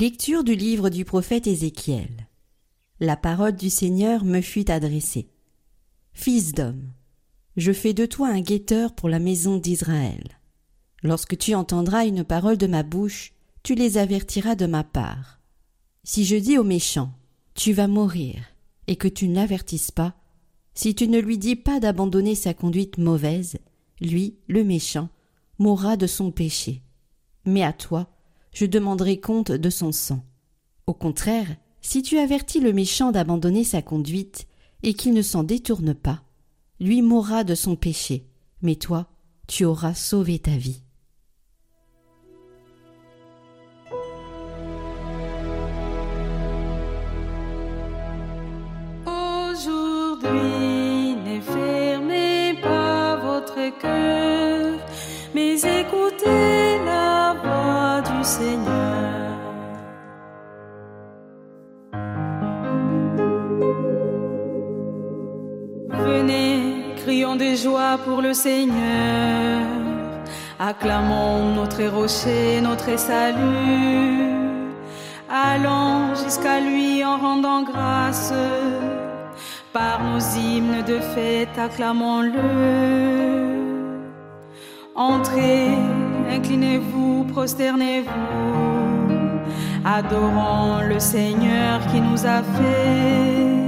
Lecture du livre du prophète Ézéchiel. La parole du Seigneur me fut adressée. Fils d'homme, je fais de toi un guetteur pour la maison d'Israël. Lorsque tu entendras une parole de ma bouche, tu les avertiras de ma part. Si je dis au méchant, tu vas mourir, et que tu ne l'avertisses pas, si tu ne lui dis pas d'abandonner sa conduite mauvaise, lui, le méchant, mourra de son péché. Mais à toi, je demanderai compte de son sang. Au contraire, si tu avertis le méchant d'abandonner sa conduite, et qu'il ne s'en détourne pas, lui mourra de son péché, mais toi, tu auras sauvé ta vie. Aujourd'hui, ne fermez pas votre cœur, mais écoutez la Seigneur. Venez, crions de joie pour le Seigneur, acclamons notre rocher, notre salut. Allons jusqu'à lui en rendant grâce. Par nos hymnes de fête, acclamons-le. Entrez, inclinez-vous, prosternez-vous. Adorons le Seigneur qui nous a fait.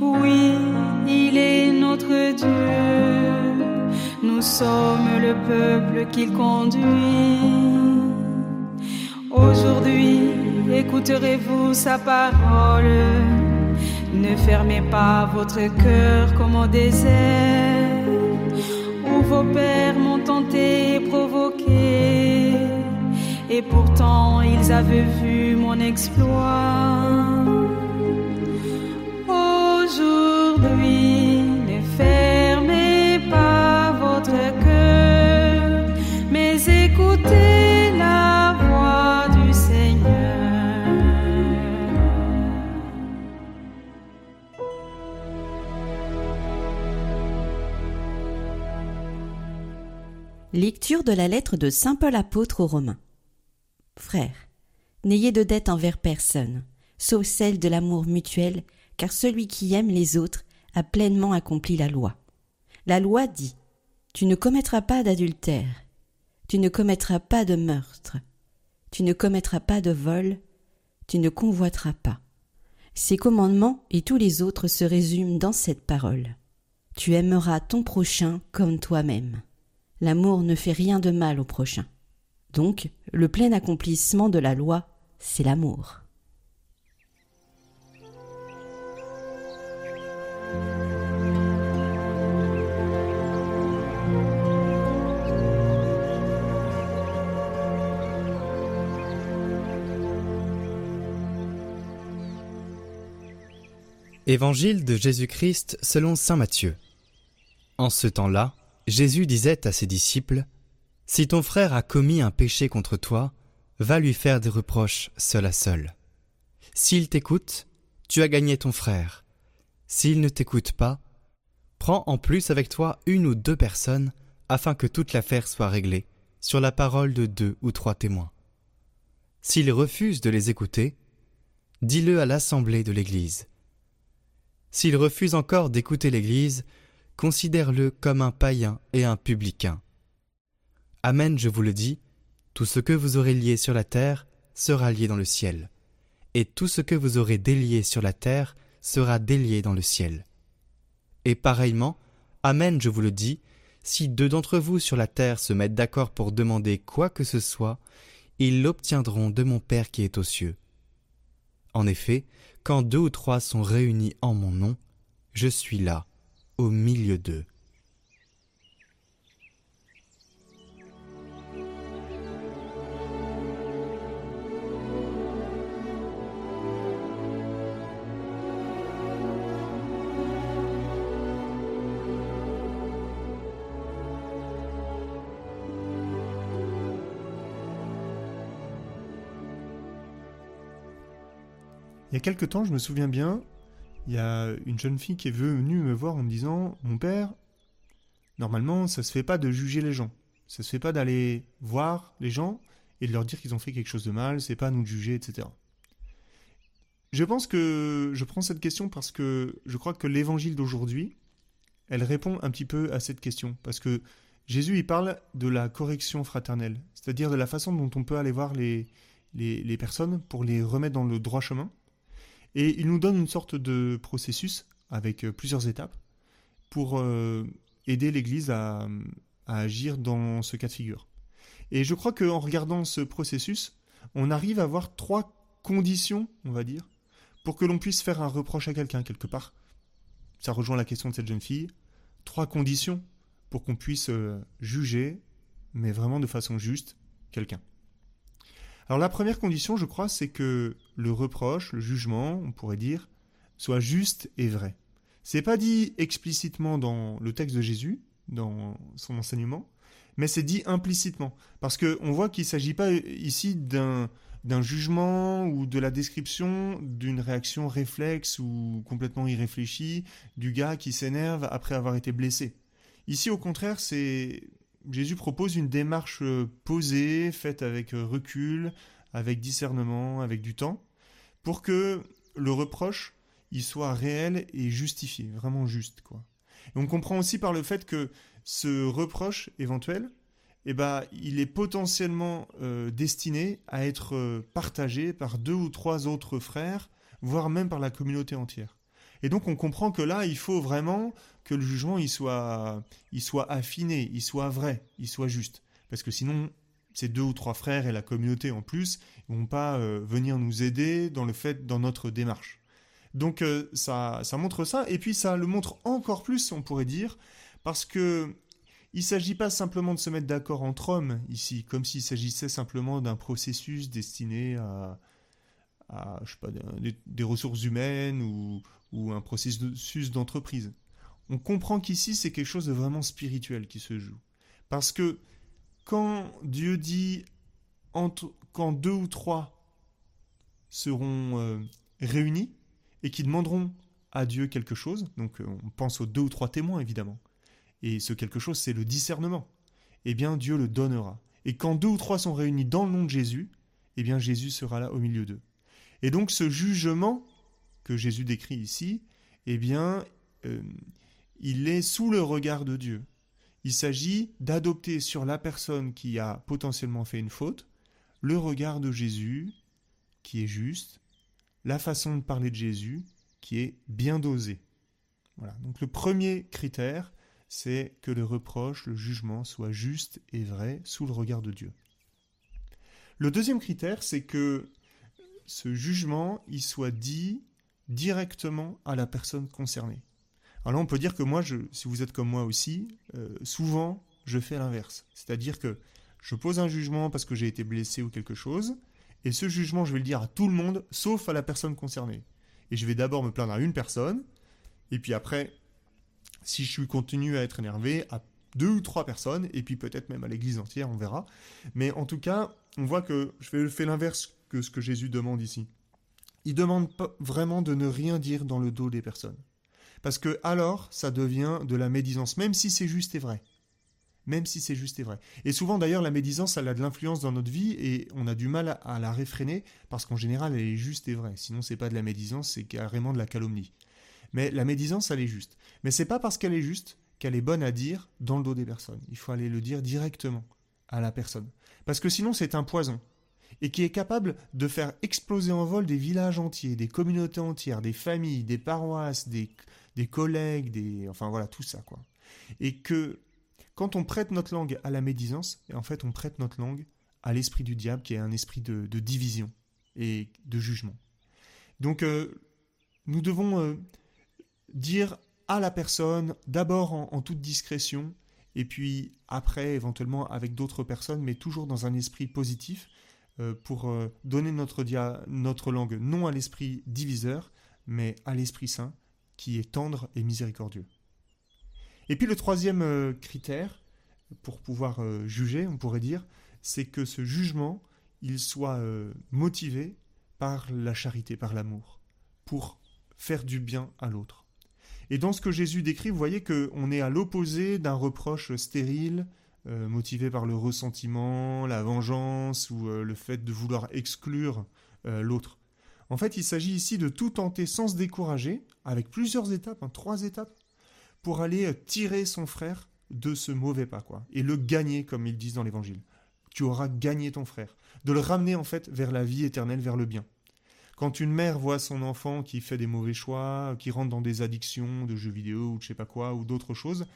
Oui, il est notre Dieu. Nous sommes le peuple qu'il conduit. Aujourd'hui, écouterez-vous sa parole. Ne fermez pas votre cœur comme au désert, où vos pères m'ont tenté et pourtant ils avaient vu mon exploit. Aujourd'hui, ne fermez pas votre cœur, mais écoutez la voix du Seigneur. Lecture de la lettre de Saint Paul apôtre aux Romains. Frères, n'ayez de dette envers personne, sauf celle de l'amour mutuel, car celui qui aime les autres a pleinement accompli la loi. La loi dit Tu ne commettras pas d'adultère, tu ne commettras pas de meurtre, tu ne commettras pas de vol, tu ne convoiteras pas. Ces commandements et tous les autres se résument dans cette parole. Tu aimeras ton prochain comme toi-même. L'amour ne fait rien de mal au prochain. Donc, le plein accomplissement de la loi, c'est l'amour. Évangile de Jésus-Christ selon Saint Matthieu. En ce temps-là, Jésus disait à ses disciples, Si ton frère a commis un péché contre toi, va lui faire des reproches seul à seul. S'il t'écoute, tu as gagné ton frère. S'il ne t'écoute pas, prends en plus avec toi une ou deux personnes, afin que toute l'affaire soit réglée, sur la parole de deux ou trois témoins. S'il refuse de les écouter, dis-le à l'assemblée de l'Église. S'il refuse encore d'écouter l'Église, considère-le comme un païen et un publicain. Amen, je vous le dis, tout ce que vous aurez lié sur la terre sera lié dans le ciel, et tout ce que vous aurez délié sur la terre sera délié dans le ciel. Et pareillement, Amen, je vous le dis, si deux d'entre vous sur la terre se mettent d'accord pour demander quoi que ce soit, ils l'obtiendront de mon Père qui est aux cieux. En effet, quand deux ou trois sont réunis en mon nom, je suis là, au milieu d'eux. Il y a quelque temps, je me souviens bien, il y a une jeune fille qui est venue me voir en me disant Mon père, normalement, ça se fait pas de juger les gens. Ça se fait pas d'aller voir les gens et de leur dire qu'ils ont fait quelque chose de mal, c'est pas nous de juger, etc. Je pense que je prends cette question parce que je crois que l'évangile d'aujourd'hui, elle répond un petit peu à cette question. Parce que Jésus, il parle de la correction fraternelle, c'est-à-dire de la façon dont on peut aller voir les, personnes pour les remettre dans le droit chemin. Et il nous donne une sorte de processus avec euh, plusieurs étapes pour euh, aider l'Église à, agir dans ce cas de figure. Et je crois qu'en regardant ce processus, on arrive à voir trois conditions, on va dire, pour que l'on puisse faire un reproche à quelqu'un quelque part. Ça rejoint la question de cette jeune fille. Trois conditions pour qu'on puisse euh, juger, mais vraiment de façon juste, quelqu'un. Alors la première condition, je crois, c'est que le reproche, le jugement, on pourrait dire, soit juste et vrai. C'est pas dit explicitement dans le texte de Jésus, dans son enseignement, mais c'est dit implicitement, parce qu'on voit qu'il ne s'agit pas ici d'un d'un jugement ou de la description d'une réaction réflexe ou complètement irréfléchie du gars qui s'énerve après avoir été blessé. Ici, au contraire, c'est Jésus propose une démarche euh, posée, faite avec euh, recul, avec discernement, avec du temps, pour que le reproche il soit réel et justifié, vraiment juste quoi. On comprend aussi par le fait que ce reproche éventuel, eh ben, il est potentiellement euh, destiné à être partagé par deux ou trois autres frères, voire même par la communauté entière. Et donc on comprend que là, il faut vraiment que le jugement il soit, il soit affiné, il soit vrai, il soit juste. Parce que sinon, ces deux ou trois frères et la communauté en plus ne vont pas euh, venir nous aider dans le fait, dans notre démarche. Donc ça, ça montre ça, et puis ça le montre encore plus, on pourrait dire, parce que il s'agit pas simplement de se mettre d'accord entre hommes ici, comme s'il s'agissait simplement d'un processus destiné à, je sais pas, des, ressources humaines ou, ou un processus d'entreprise. On comprend qu'ici c'est quelque chose de vraiment spirituel qui se joue. Parce que quand Dieu dit quand deux ou trois seront euh, réunis et qui demanderont à Dieu quelque chose, donc euh, on pense aux deux ou trois témoins évidemment, et ce quelque chose, c'est le discernement, eh bien Dieu le donnera. Et quand deux ou trois sont réunis dans le nom de Jésus, eh bien Jésus sera là au milieu d'eux. Et donc ce jugement que Jésus décrit ici, eh bien, euh, il est sous le regard de Dieu. Il s'agit d'adopter sur la personne qui a potentiellement fait une faute le regard de Jésus, qui est juste, la façon de parler de Jésus, qui est bien dosée. Voilà. Donc le premier critère, c'est que le reproche, le jugement soit juste et vrai sous le regard de Dieu. Le deuxième critère, c'est que ce jugement, il soit dit directement à la personne concernée. Alors on peut dire que moi, je, si vous êtes comme moi aussi, euh, souvent, je fais l'inverse. C'est-à-dire que je pose un jugement parce que j'ai été blessé ou quelque chose, et ce jugement, je vais le dire à tout le monde, sauf à la personne concernée. Et je vais d'abord me plaindre à une personne, et puis après, si je continue à être énervé, à deux ou trois personnes, et puis peut-être même à l'église entière, on verra. Mais en tout cas, on voit que je fais l'inverse que ce que Jésus demande ici. Il demande vraiment de ne rien dire dans le dos des personnes. Parce que alors, ça devient de la médisance, même si c'est juste et vrai. Même si c'est juste et vrai. Et souvent d'ailleurs, la médisance, elle a de l'influence dans notre vie et on a du mal à la réfréner parce qu'en général, elle est juste et vraie. Sinon, c'est pas de la médisance, c'est carrément de la calomnie. Mais la médisance, elle est juste. Mais c'est pas parce qu'elle est juste qu'elle est bonne à dire dans le dos des personnes. Il faut aller le dire directement à la personne. Parce que sinon, c'est un poison. Et qui est capable de faire exploser en vol des villages entiers, des communautés entières, des familles, des paroisses, des, collègues. Enfin voilà, tout ça, quoi. Et que quand on prête notre langue à la médisance, en fait, on prête notre langue à l'esprit du diable, qui est un esprit de, division et de jugement. Donc, euh, nous devons euh, dire à la personne, d'abord en, toute discrétion, et puis après éventuellement avec d'autres personnes, mais toujours dans un esprit positif, pour euh, donner notre, notre langue non à l'esprit diviseur, mais à l'Esprit Saint, qui est tendre et miséricordieux. Et puis le troisième euh, critère, pour pouvoir juger, on pourrait dire, c'est que ce jugement, il soit motivé par la charité, par l'amour. pour faire du bien à l'autre. Et dans ce que Jésus décrit, vous voyez qu'on est à l'opposé d'un reproche stérile, euh, motivé par le ressentiment, la vengeance ou euh, le fait de vouloir exclure euh, l'autre. En fait, il s'agit ici de tout tenter sans se décourager, avec plusieurs étapes, hein, trois étapes, pour aller tirer son frère de ce mauvais pas, quoi, et le gagner, comme ils disent dans l'Évangile. Tu auras gagné ton frère, de le ramener en fait vers la vie éternelle, vers le bien. Quand une mère voit son enfant qui fait des mauvais choix, qui rentre dans des addictions de jeux vidéo ou de je sais pas quoi, ou d'autres choses,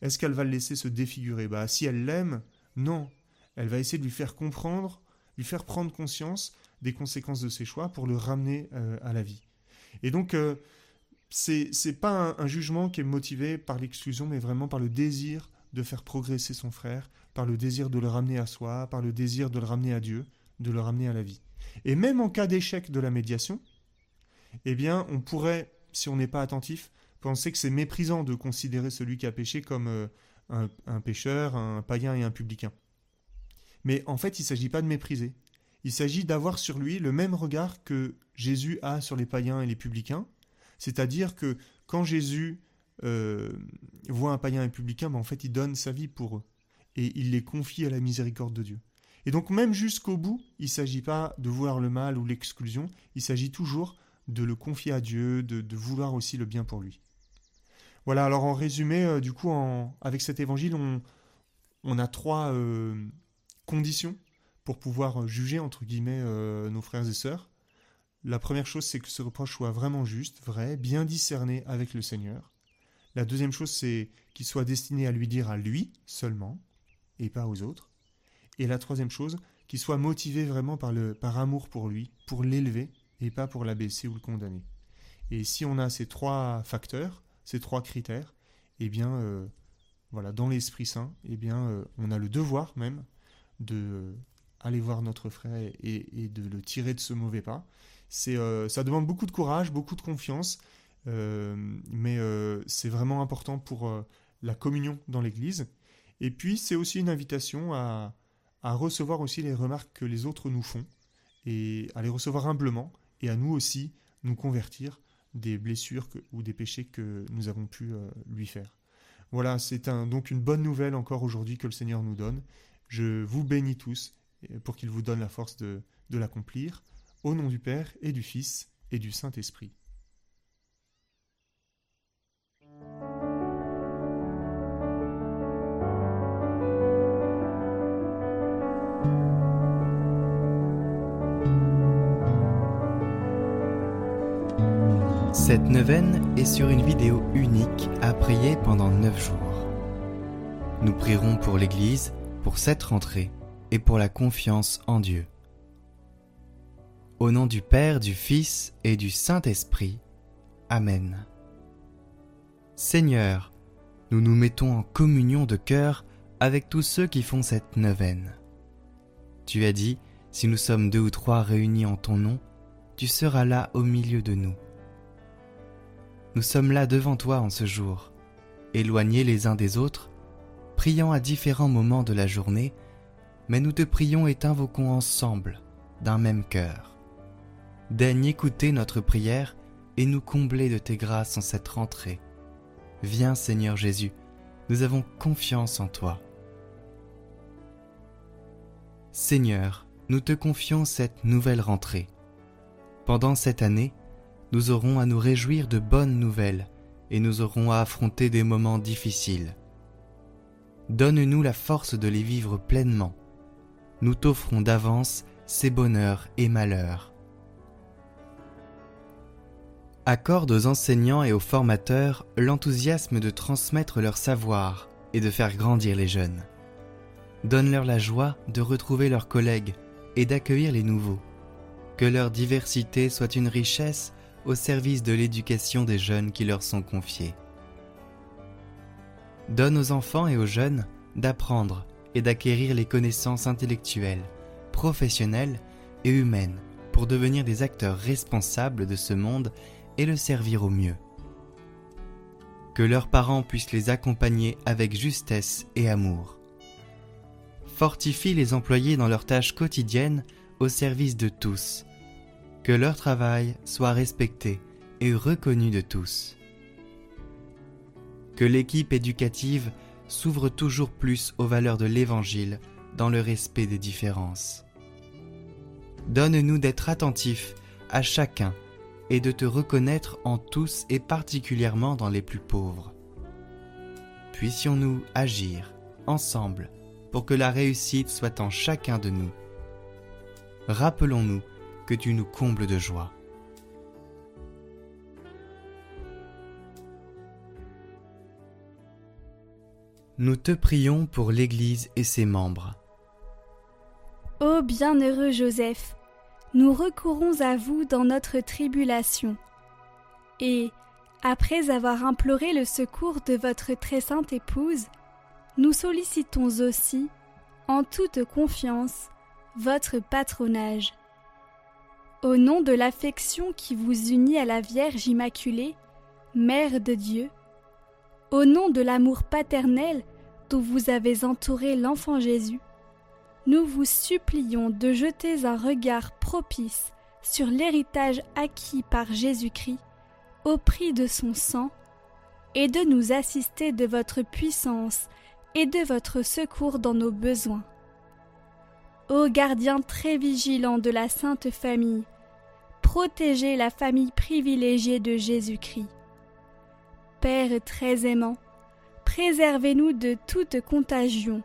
est-ce qu'elle va le laisser se défigurer? Bah si elle l'aime, non. Elle va essayer de lui faire comprendre, lui faire prendre conscience des conséquences de ses choix pour le ramener euh, à la vie. Et donc, euh, c'est pas un, jugement qui est motivé par l'exclusion, mais vraiment par le désir de faire progresser son frère, par le désir de le ramener à soi, par le désir de le ramener à Dieu, de le ramener à la vie. Et même en cas d'échec de la médiation, eh bien, on pourrait, si on n'est pas attentif, penser que c'est méprisant de considérer celui qui a péché comme euh, un, pécheur, un païen et un publicain. Mais en fait, il ne s'agit pas de mépriser. Il s'agit d'avoir sur lui le même regard que Jésus a sur les païens et les publicains. C'est-à-dire que quand Jésus euh, voit un païen et un publicain, ben, en fait, il donne sa vie pour eux. Et il les confie à la miséricorde de Dieu. Et donc même jusqu'au bout, il ne s'agit pas de voir le mal ou l'exclusion, il s'agit toujours de le confier à Dieu, de vouloir aussi le bien pour lui. Voilà, alors en résumé, euh, du coup, avec cet évangile, on, a trois euh, conditions pour pouvoir euh, juger, entre guillemets, nos frères et sœurs. La première chose, c'est que ce reproche soit vraiment juste, vrai, bien discerné avec le Seigneur. La deuxième chose, c'est qu'il soit destiné à lui dire à lui seulement, et pas aux autres. Et la troisième chose, qu'il soit motivé vraiment par amour pour lui, pour l'élever, et pas pour l'abaisser ou le condamner. Et si on a ces trois facteurs, ces trois critères, eh bien, euh, voilà, dans l'Esprit Saint, eh bien, euh, on a le devoir même de euh, aller voir notre frère et, de le tirer de ce mauvais pas. C'est, ça demande beaucoup de courage, beaucoup de confiance, mais c'est vraiment important pour la communion dans l'Église. Et puis, c'est aussi une invitation à, à recevoir aussi les remarques que les autres nous font, et à les recevoir humblement, et à nous aussi nous convertir des blessures ou des péchés que nous avons pu euh, lui faire. Voilà, c'est donc une bonne nouvelle encore aujourd'hui que le Seigneur nous donne. Je vous bénis tous pour qu'il vous donne la force de, de l'accomplir. Au nom du Père et du Fils et du Saint-Esprit. Cette neuvaine est sur une vidéo unique à prier pendant neuf jours. Nous prierons pour l'Église, pour cette rentrée et pour la confiance en Dieu. Au nom du Père, du Fils et du Saint-Esprit. Amen. Seigneur, nous nous mettons en communion de cœur avec tous ceux qui font cette neuvaine. Tu as dit, si nous sommes deux ou trois réunis en ton nom, tu seras là au milieu de nous nous sommes là devant toi en ce jour, éloignés les uns des autres, priant à différents moments de la journée, mais nous te prions et t'invoquons ensemble, d'un même cœur. Daigne écouter notre prière et nous combler de tes grâces en cette rentrée. Viens Seigneur Jésus, nous avons confiance en toi. Seigneur, nous te confions cette nouvelle rentrée. Pendant cette année, nous aurons à nous réjouir de bonnes nouvelles et nous aurons à affronter des moments difficiles. Donne-nous la force de les vivre pleinement. Nous t'offrons d'avance ces bonheurs et malheurs. Accorde aux enseignants et aux formateurs l'enthousiasme de transmettre leur savoir et de faire grandir les jeunes. Donne-leur la joie de retrouver leurs collègues et d'accueillir les nouveaux. Que leur diversité soit une richesse au service de l'éducation des jeunes qui leur sont confiés. Donne aux enfants et aux jeunes d'apprendre et d'acquérir les connaissances intellectuelles, professionnelles et humaines pour devenir des acteurs responsables de ce monde et le servir au mieux. Que leurs parents puissent les accompagner avec justesse et amour. Fortifie les employés dans leurs tâches quotidiennes au service de tous que leur travail soit respecté et reconnu de tous. Que l'équipe éducative s'ouvre toujours plus aux valeurs de l'Évangile dans le respect des différences. Donne-nous d'être attentifs à chacun et de te reconnaître en tous et particulièrement dans les plus pauvres. Puissions-nous agir ensemble pour que la réussite soit en chacun de nous. Rappelons-nous que tu nous combles de joie. Nous te prions pour l'Église et ses membres. Ô bienheureux Joseph, nous recourons à vous dans notre tribulation. Et, après avoir imploré le secours de votre très sainte épouse, nous sollicitons aussi, en toute confiance, votre patronage. Au nom de l'affection qui vous unit à la Vierge Immaculée, Mère de Dieu, au nom de l'amour paternel dont vous avez entouré l'enfant Jésus, nous vous supplions de jeter un regard propice sur l'héritage acquis par Jésus-Christ au prix de son sang, et de nous assister de votre puissance et de votre secours dans nos besoins. Ô gardien très vigilant de la Sainte Famille, protégez la famille privilégiée de Jésus-Christ. Père très aimant, préservez-nous de toute contagion,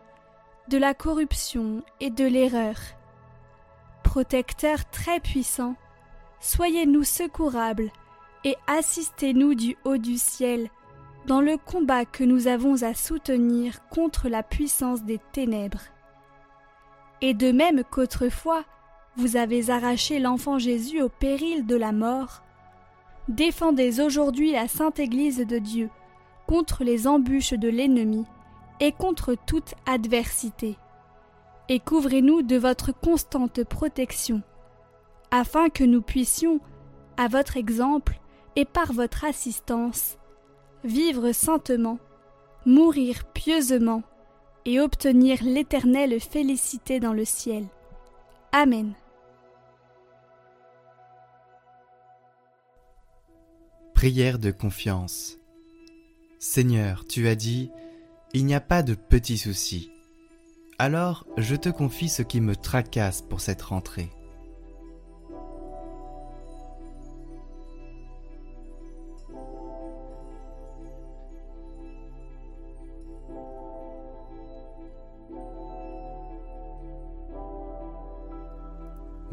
de la corruption et de l'erreur. Protecteur très puissant, soyez-nous secourables et assistez-nous du haut du ciel dans le combat que nous avons à soutenir contre la puissance des ténèbres. Et de même qu'autrefois vous avez arraché l'enfant Jésus au péril de la mort, Défendez aujourd'hui la sainte Église de Dieu contre les embûches de l'ennemi et contre toute adversité. Et couvrez-nous de votre constante protection, afin que nous puissions, à votre exemple et par votre assistance, vivre saintement, mourir pieusement et obtenir l'éternelle félicité dans le ciel. Amen. Prière de confiance. Seigneur, tu as dit, il n'y a pas de petits soucis. Alors je te confie ce qui me tracasse pour cette rentrée.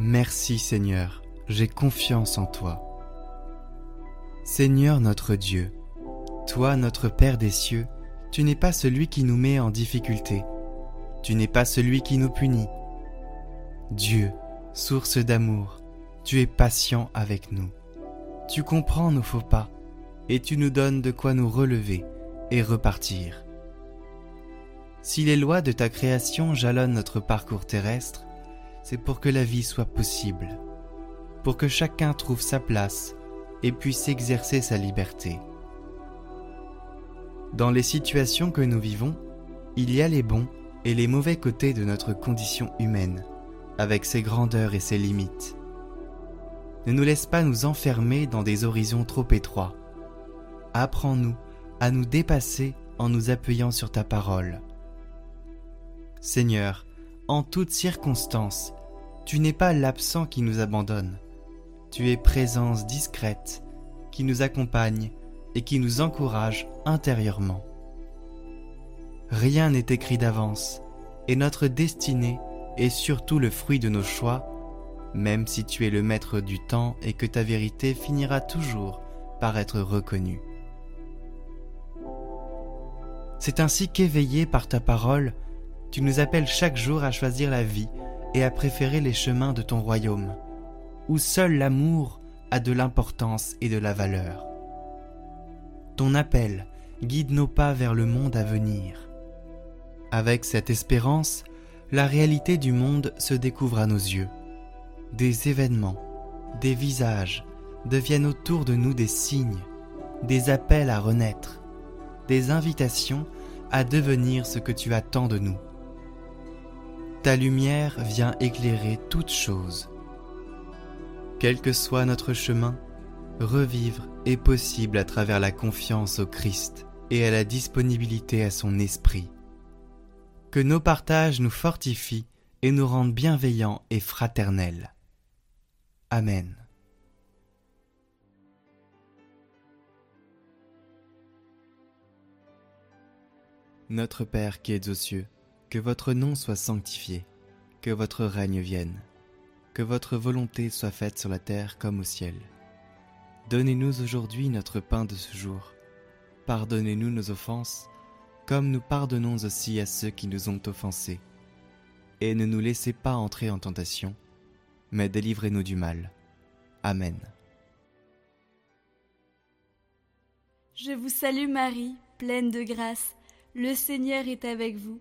Merci Seigneur, j'ai confiance en toi. Seigneur notre Dieu, toi notre Père des cieux, tu n'es pas celui qui nous met en difficulté, tu n'es pas celui qui nous punit. Dieu, source d'amour, tu es patient avec nous. Tu comprends nos faux pas, et tu nous donnes de quoi nous relever et repartir. Si les lois de ta création jalonnent notre parcours terrestre, c'est pour que la vie soit possible, pour que chacun trouve sa place et puisse exercer sa liberté. Dans les situations que nous vivons, il y a les bons et les mauvais côtés de notre condition humaine, avec ses grandeurs et ses limites. Ne nous laisse pas nous enfermer dans des horizons trop étroits. Apprends-nous à nous dépasser en nous appuyant sur ta parole. Seigneur, en toutes circonstances, tu n'es pas l'absent qui nous abandonne, tu es présence discrète qui nous accompagne et qui nous encourage intérieurement. Rien n'est écrit d'avance et notre destinée est surtout le fruit de nos choix, même si tu es le maître du temps et que ta vérité finira toujours par être reconnue. C'est ainsi qu'éveillé par ta parole, tu nous appelles chaque jour à choisir la vie et à préférer les chemins de ton royaume où seul l'amour a de l'importance et de la valeur. Ton appel guide nos pas vers le monde à venir. Avec cette espérance, la réalité du monde se découvre à nos yeux. Des événements, des visages deviennent autour de nous des signes, des appels à renaître, des invitations à devenir ce que tu attends de nous. Ta lumière vient éclairer toutes choses quel que soit notre chemin, revivre est possible à travers la confiance au Christ et à la disponibilité à son esprit. Que nos partages nous fortifient et nous rendent bienveillants et fraternels. Amen. Notre Père qui es aux cieux, que votre nom soit sanctifié, que votre règne vienne, que votre volonté soit faite sur la terre comme au ciel. Donnez-nous aujourd'hui notre pain de ce jour. Pardonnez-nous nos offenses, comme nous pardonnons aussi à ceux qui nous ont offensés. Et ne nous laissez pas entrer en tentation, mais délivrez-nous du mal. Amen. Je vous salue Marie, pleine de grâce. Le Seigneur est avec vous.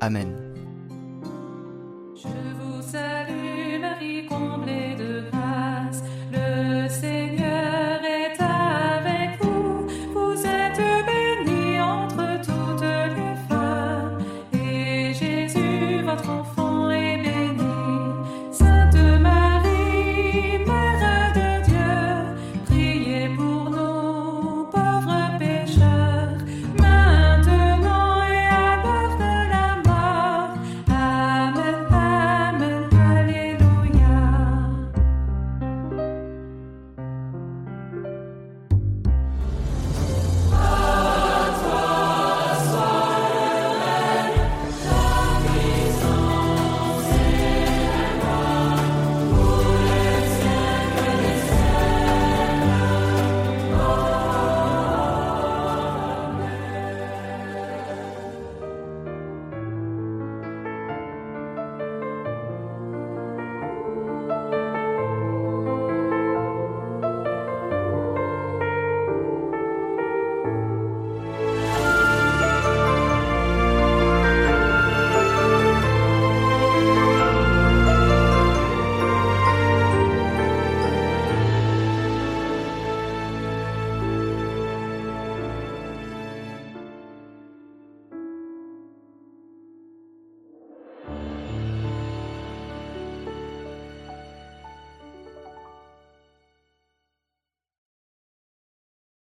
Amen.